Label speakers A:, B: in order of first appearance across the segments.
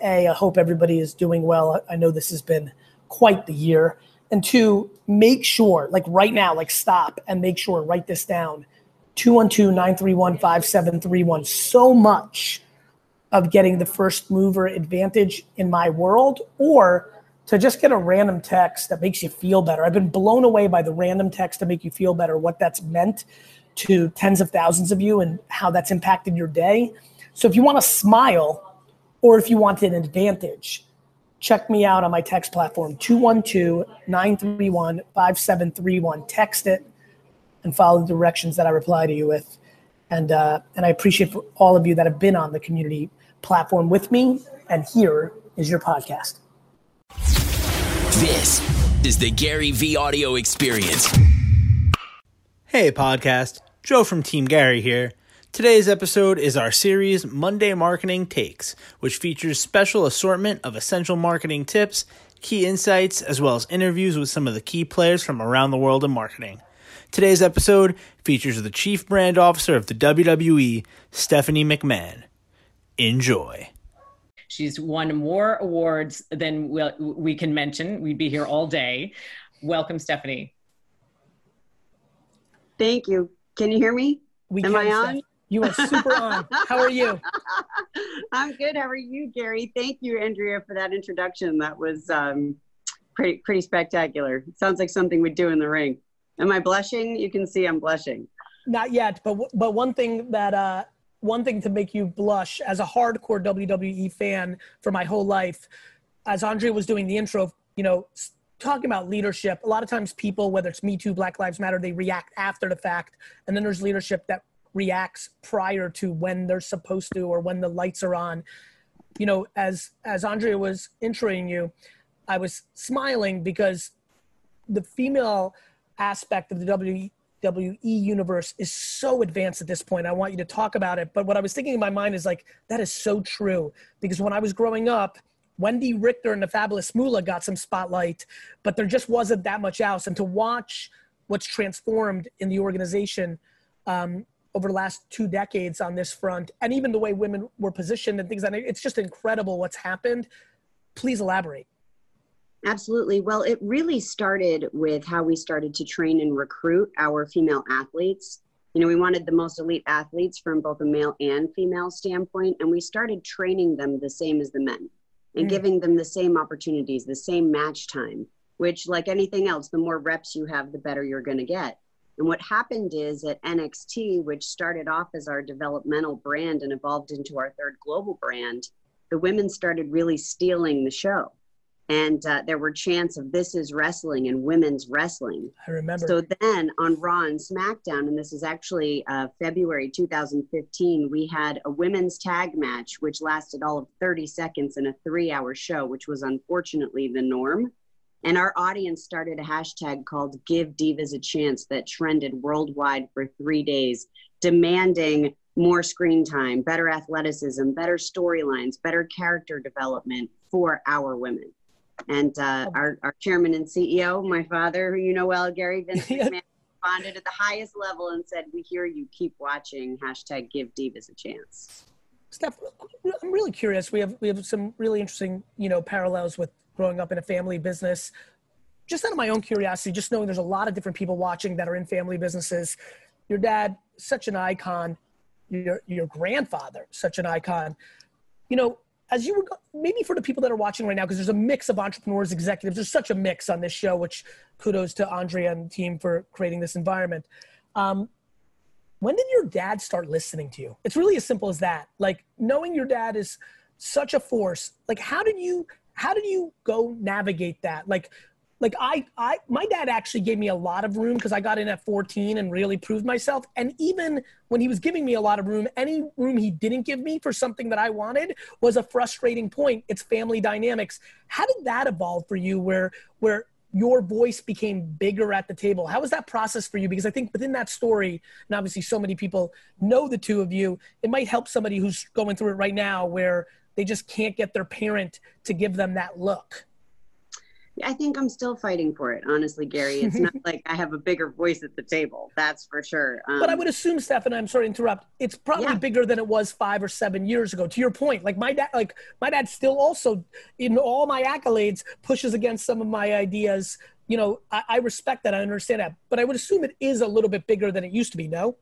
A: A, I hope everybody is doing well. I know this has been quite the year. And two, make sure, like right now, like stop and make sure, write this down 212 931 5731. So much of getting the first mover advantage in my world, or to just get a random text that makes you feel better. I've been blown away by the random text to make you feel better, what that's meant to tens of thousands of you and how that's impacted your day. So if you want to smile, or if you want an advantage, check me out on my text platform 212-931-5731 text it and follow the directions that i reply to you with. And uh, and i appreciate for all of you that have been on the community platform with me. And here is your podcast.
B: This is the gary v audio experience.
C: Hey podcast. Joe from team gary here Today's episode is our series Monday Marketing Takes, which features special assortment of essential marketing tips, key insights, as well as interviews with some of the key players from around the world in marketing. Today's episode features the Chief Brand Officer of the WWE, Stephanie McMahon. Enjoy.
D: She's won more awards than we we can mention. We'd be here all day. Welcome, Stephanie.
E: Thank you. Can you hear me?
A: We
E: Am I on?
A: You are super on. How are you?
E: I'm good. How are you, Gary? Thank you, Andrea, for that introduction. That was um, pretty pretty spectacular. It sounds like something we'd do in the ring. Am I blushing? You can see I'm blushing.
A: Not yet, but but one thing that uh, one thing to make you blush as a hardcore WWE fan for my whole life, as Andrea was doing the intro, you know, talking about leadership. A lot of times, people, whether it's Me Too, Black Lives Matter, they react after the fact, and then there's leadership that reacts prior to when they're supposed to or when the lights are on you know as as andrea was introing you i was smiling because the female aspect of the WWE universe is so advanced at this point. I want you to talk about it. But what I was thinking in my mind is like, that is so true. Because when I was growing up, Wendi Richter and the Fabulous Moolah got some spotlight, but there just wasn't that much else. And to watch what's transformed in the organization um, over the last two decades on this front, and even the way women were positioned and things like that. It's just incredible what's happened. Please elaborate.
E: Absolutely. Well, it really started with how we started to train and recruit our female athletes. You know, we wanted the most elite athletes from both a male and female standpoint, and we started training them the same as the men and mm. giving them the same opportunities, the same match time, which, like anything else, the more reps you have, the better you're going to get. And what happened is at NXT, which started off as our developmental brand and evolved into our third global brand, the women started really stealing the show. And uh, there were chants of this is wrestling and women's wrestling.
A: I remember.
E: So then on Raw and SmackDown, and this is actually uh, February 2015, we had a women's tag match, which lasted all of 30 seconds in a three hour show, which was unfortunately the norm. And our audience started a hashtag called Give Divas a Chance that trended worldwide for three days, demanding more screen time, better athleticism, better storylines, better character development for our women. And uh, our, our chairman and CEO, my father, who you know well, Gary Vince McMahon, responded at the highest level and said, We hear you, keep watching, hashtag Give Divas a Chance.
A: Steph, I'm really curious. We have we have some really interesting, you know, parallels with growing up in a family business. Just out of my own curiosity, just knowing there's a lot of different people watching that are in family businesses. Your dad, such an icon. Your your grandfather, such an icon. You know, as you were maybe for the people that are watching right now, because there's a mix of entrepreneurs, executives. There's such a mix on this show, which kudos to Andrea and team for creating this environment. Um, when did your dad start listening to you? It's really as simple as that. Like knowing your dad is such a force. Like how did you how did you go navigate that? Like, like I, I, my dad actually gave me a lot of room because I got in at 14 and really proved myself. And even when he was giving me a lot of room, any room he didn't give me for something that I wanted was a frustrating point. It's family dynamics. How did that evolve for you? Where, where your voice became bigger at the table. How was that process for you? Because I think within that story, and obviously so many people know the two of you, it might help somebody who's going through it right now where they just can't get their parent to give them that look.
E: I think I'm still fighting for it, honestly, Gary. It's not like I have a bigger voice at the table, that's for sure.
A: Um, but I would assume, Stefan, I'm sorry to interrupt. It's probably yeah. bigger than it was five or seven years ago. To your point, like my dad, like my dad still also, in all my accolades, pushes against some of my ideas. You know, I, I respect that. I understand that, but I would assume it is a little bit bigger than it used to be. No.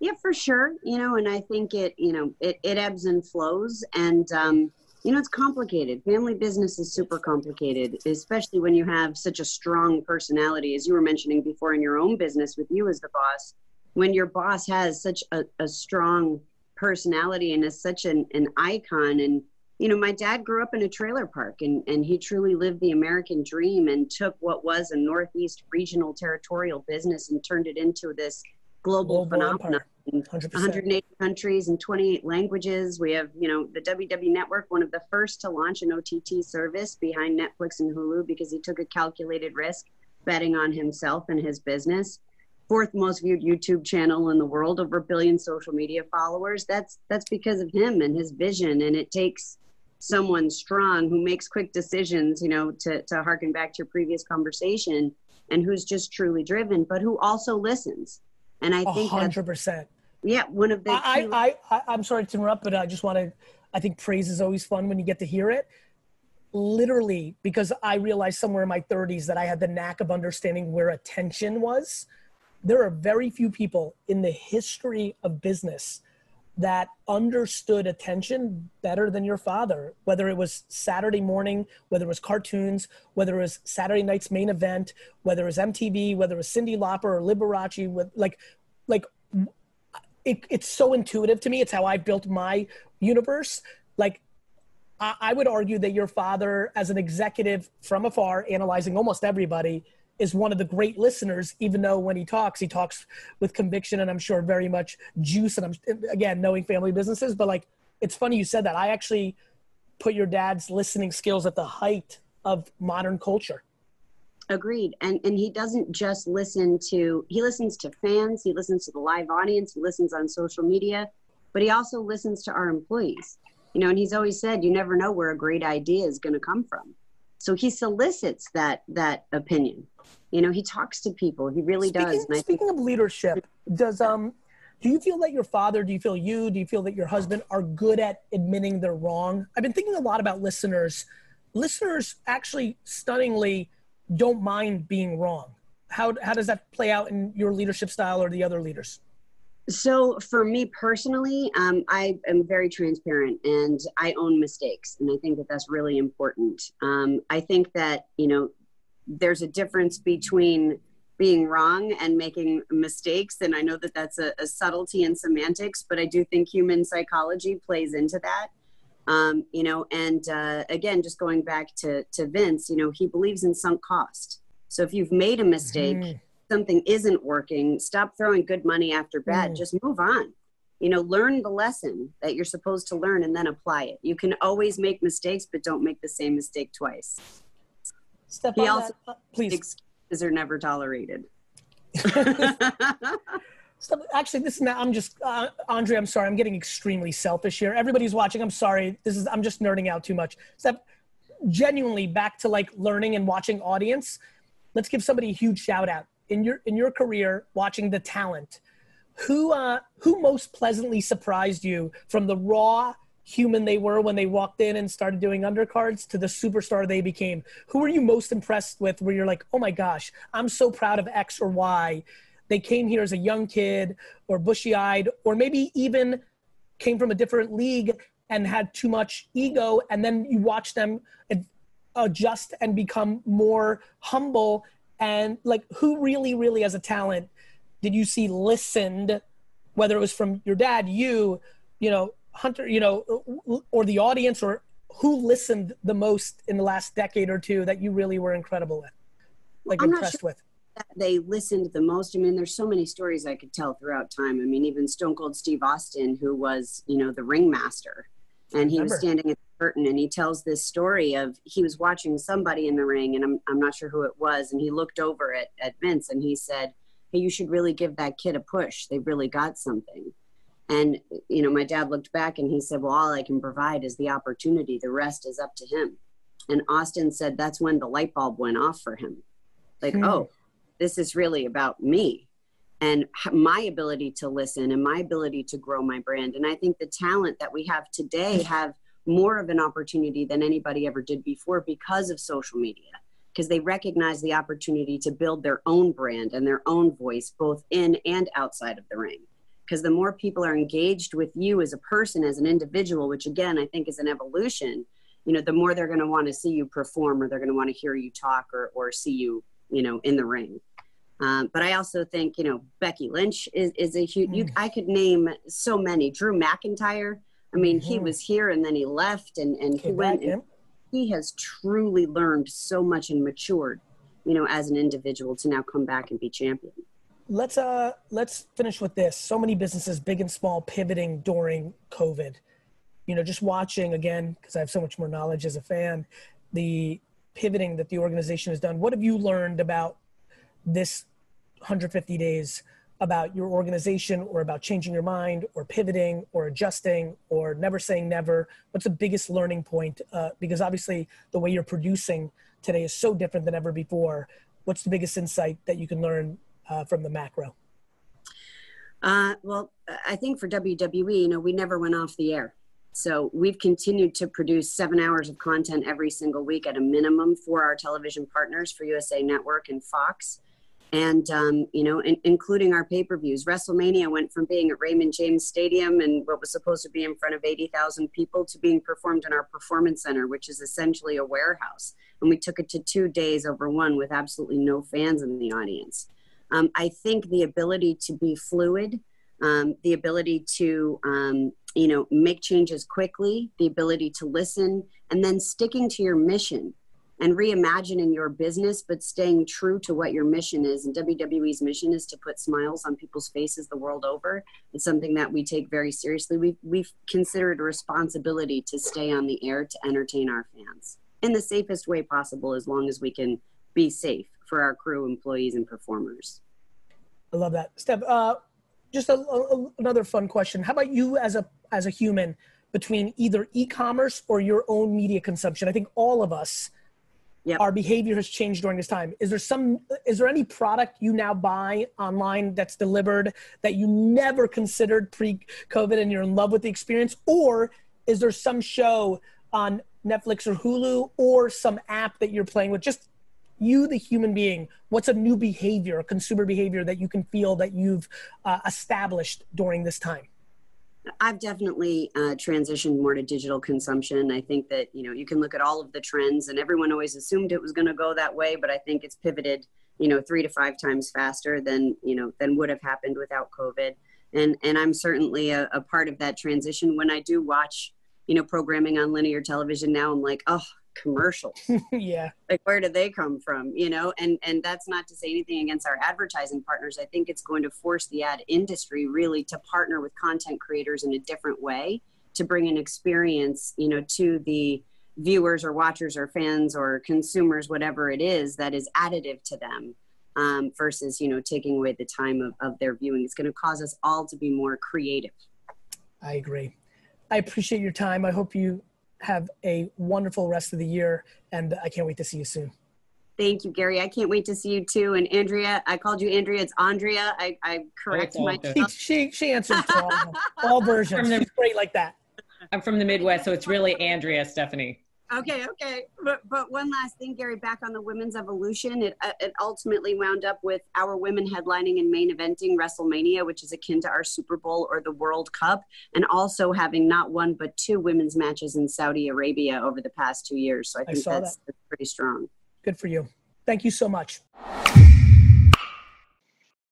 E: Yeah, for sure. You know, and I think it, you know, it, it ebbs and flows, and um, you know, it's complicated. Family business is super complicated, especially when you have such a strong personality, as you were mentioning before in your own business with you as the boss. When your boss has such a, a strong personality and is such an, an icon and you know my dad grew up in a trailer park and, and he truly lived the american dream and took what was a northeast regional territorial business and turned it into this global, global phenomenon in 180 countries and 28 languages. We have, you know, the WW Network, one of the first to launch an OTT service behind Netflix and Hulu because he took a calculated risk betting on himself and his business. Fourth most viewed YouTube channel in the world, over a billion social media followers. That's that's because of him and his vision. And it takes someone strong who makes quick decisions, you know, to, to harken back to your previous conversation and who's just truly driven, but who also listens and I think
A: hundred percent.
E: Yeah, one of the.
A: I, I, I, I'm sorry to interrupt, but I just want to. I think praise is always fun when you get to hear it. Literally, because I realized somewhere in my 30s that I had the knack of understanding where attention was. There are very few people in the history of business that understood attention better than your father, whether it was Saturday morning, whether it was cartoons, whether it was Saturday night's main event, whether it was MTV, whether it was Cyndi Lauper or Liberace, with like, like it, it's so intuitive to me. It's how I built my universe. Like, I, I would argue that your father, as an executive from afar, analyzing almost everybody, is one of the great listeners, even though when he talks, he talks with conviction and I'm sure very much juice. And I'm again knowing family businesses, but like it's funny you said that. I actually put your dad's listening skills at the height of modern culture.
E: Agreed. And and he doesn't just listen to he listens to fans, he listens to the live audience, he listens on social media, but he also listens to our employees. You know, and he's always said you never know where a great idea is going to come from. So he solicits that that opinion. You know, he talks to people. He really
A: speaking,
E: does.
A: speaking of leadership, does um do you feel that your father, do you feel you, do you feel that your husband are good at admitting they're wrong? I've been thinking a lot about listeners. Listeners actually stunningly don't mind being wrong. How how does that play out in your leadership style or the other leaders?
E: So for me personally, um, I am very transparent and I own mistakes, and I think that that's really important. Um, I think that you know there's a difference between being wrong and making mistakes, and I know that that's a, a subtlety in semantics, but I do think human psychology plays into that. Um, you know, and uh, again, just going back to to Vince, you know, he believes in sunk cost. So if you've made a mistake. Mm-hmm something isn't working, stop throwing good money after bad. Mm. Just move on. You know, learn the lesson that you're supposed to learn and then apply it. You can always make mistakes, but don't make the same mistake twice.
A: Steph he also, that, please.
E: Excuses are never tolerated.
A: actually, this is not, I'm just, uh, Andre, I'm sorry. I'm getting extremely selfish here. Everybody's watching. I'm sorry. This is, I'm just nerding out too much. Steph, genuinely back to like learning and watching audience. Let's give somebody a huge shout out in your in your career watching the talent who uh who most pleasantly surprised you from the raw human they were when they walked in and started doing undercards to the superstar they became? Who were you most impressed with where you're like oh my gosh i'm so proud of x or y. They came here as a young kid or bushy eyed or maybe even came from a different league and had too much ego and then you watch them adjust and become more humble and like who really really as a talent did you see listened whether it was from your dad you you know hunter you know or the audience or who listened the most in the last decade or two that you really were incredible with? Like I'm impressed sure with?
E: they listened the most. I mean there's so many stories i could tell throughout time. I mean even stone cold steve austin who was you know the ringmaster and he was standing at curtain and he tells this story of he was watching somebody in the ring and I'm, I'm not sure who it was and he looked over at, at Vince and he said hey you should really give that kid a push they really got something and you know my dad looked back and he said well all I can provide is the opportunity the rest is up to him And Austin said that's when the light bulb went off for him. Like,
A: Hmm.
E: oh, this is really about me and my ability to listen and my ability to grow my brand. And I think the talent that we have today have more of an opportunity than anybody ever did before because of social media, because they recognize the opportunity to build their own brand and their own voice, both in and outside of the ring. Because the more people are engaged with you as a person, as an individual, which again, I think is an evolution, you know, the more they're going to want to see you perform or they're going to want to hear you talk or, or see you, you know, in the ring. Um, but I also think, you know, Becky Lynch is, is a huge, you, I could name so many. Drew McIntyre. I mean, he
A: Mhm.
E: was here and then he left and, and he went and he has truly learned so much and matured, you know, as an individual to now come back and be champion.
A: let's uh let's finish with this so many businesses big and small pivoting during covid you know just watching again because i have so much more knowledge as a fan the pivoting that the organization has done what have you learned about this 150 days about your organization or about changing your mind or pivoting or adjusting or never saying never what's the biggest learning point uh, because obviously the way you're producing today is so different than ever before what's the biggest insight that you can learn uh, from the macro
E: Uh, well, I think for WWE, you know, we never went off the air. So we've continued to produce seven hours of content every single week at a minimum for our television partners for USA Network and Fox. And, um, you know, in, including our pay per views. WrestleMania went from being at Raymond James Stadium and what was supposed to be in front of 80,000 people to being performed in our Performance Center, which is essentially a warehouse. And we took it to two days over one with absolutely no fans in the audience. Um, I think the ability to be fluid, um, the ability to um, you know make changes quickly, the ability to listen, and then sticking to your mission and reimagining your business, but staying true to what your mission is. And WWE's mission is to put smiles on people's faces the world over. It's something that we take very seriously. We've, we've considered a responsibility to stay on the air to entertain our fans in the safest way possible, as long as we can be safe for our crew, employees, and performers.
A: I love that, Steph. Uh, just a, a- another fun question. How about you as a as a human between either e-commerce or your own media consumption? I think all of us,
E: Yep.
A: our behavior has changed during this time. Is there some? Is there any product you now buy online that's delivered that you never considered pre-COVID and you're in love with the experience, or is there some show on Netflix or Hulu or some app that you're playing with? Just you the human being what's a new behavior a consumer behavior that you can feel that you've uh, established during this time
E: I've definitely uh, transitioned more to digital consumption. I think that you know you can look at all of the trends, and everyone always assumed it was going to go that way, but I think it's pivoted, you know, three to five times faster than you know than would have happened without COVID. And and I'm certainly a, a part of that transition. When I do watch, you know, programming on linear television now, I'm like, oh, commercials.
A: Yeah.
E: Like where do they come from you know? And and that's not to say anything against our advertising partners. I think it's going to force the ad industry really to partner with content creators in a different way to bring an experience you know to the viewers or watchers or fans or consumers whatever it is that is additive to them um, versus you know taking away the time of, of their viewing. It's going to cause us all to be more creative.
A: I agree. I appreciate your time. I hope you have a wonderful rest of the year and i can't wait to see you soon
E: Thank you, Gary. I can't wait to see you too. And Andrea, I called you Andrea. It's Andrea. I, I correct
D: all
E: myself.
A: she, she, she answers to all, all versions
D: From the-
A: she's great like that
D: I'm from the Midwest, so it's really Andrea Stephanie.
E: Okay, okay. But, but one last thing, Gary, back on the women's evolution, it, uh, it ultimately wound up with our women headlining and main eventing WrestleMania, which is akin to our Super Bowl or the World Cup, and also having not one but two women's matches in Saudi Arabia over the past two years. So I think
A: saw
E: that's, that's pretty strong.
A: good for you thank you so much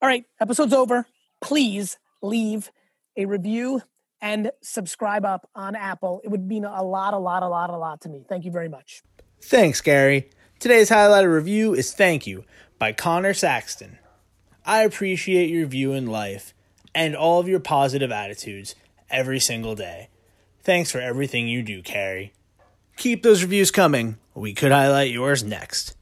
A: all right episode's over please leave a review and subscribe up on apple it would mean a lot a lot a lot a lot to me thank you very much
C: Thanks, Gary. Today's highlighted review is Thank You by Connor Saxton. I appreciate your view in life and all of your positive attitudes every single day. Thanks for everything you do, Carrie. Keep those reviews coming. We could highlight yours next.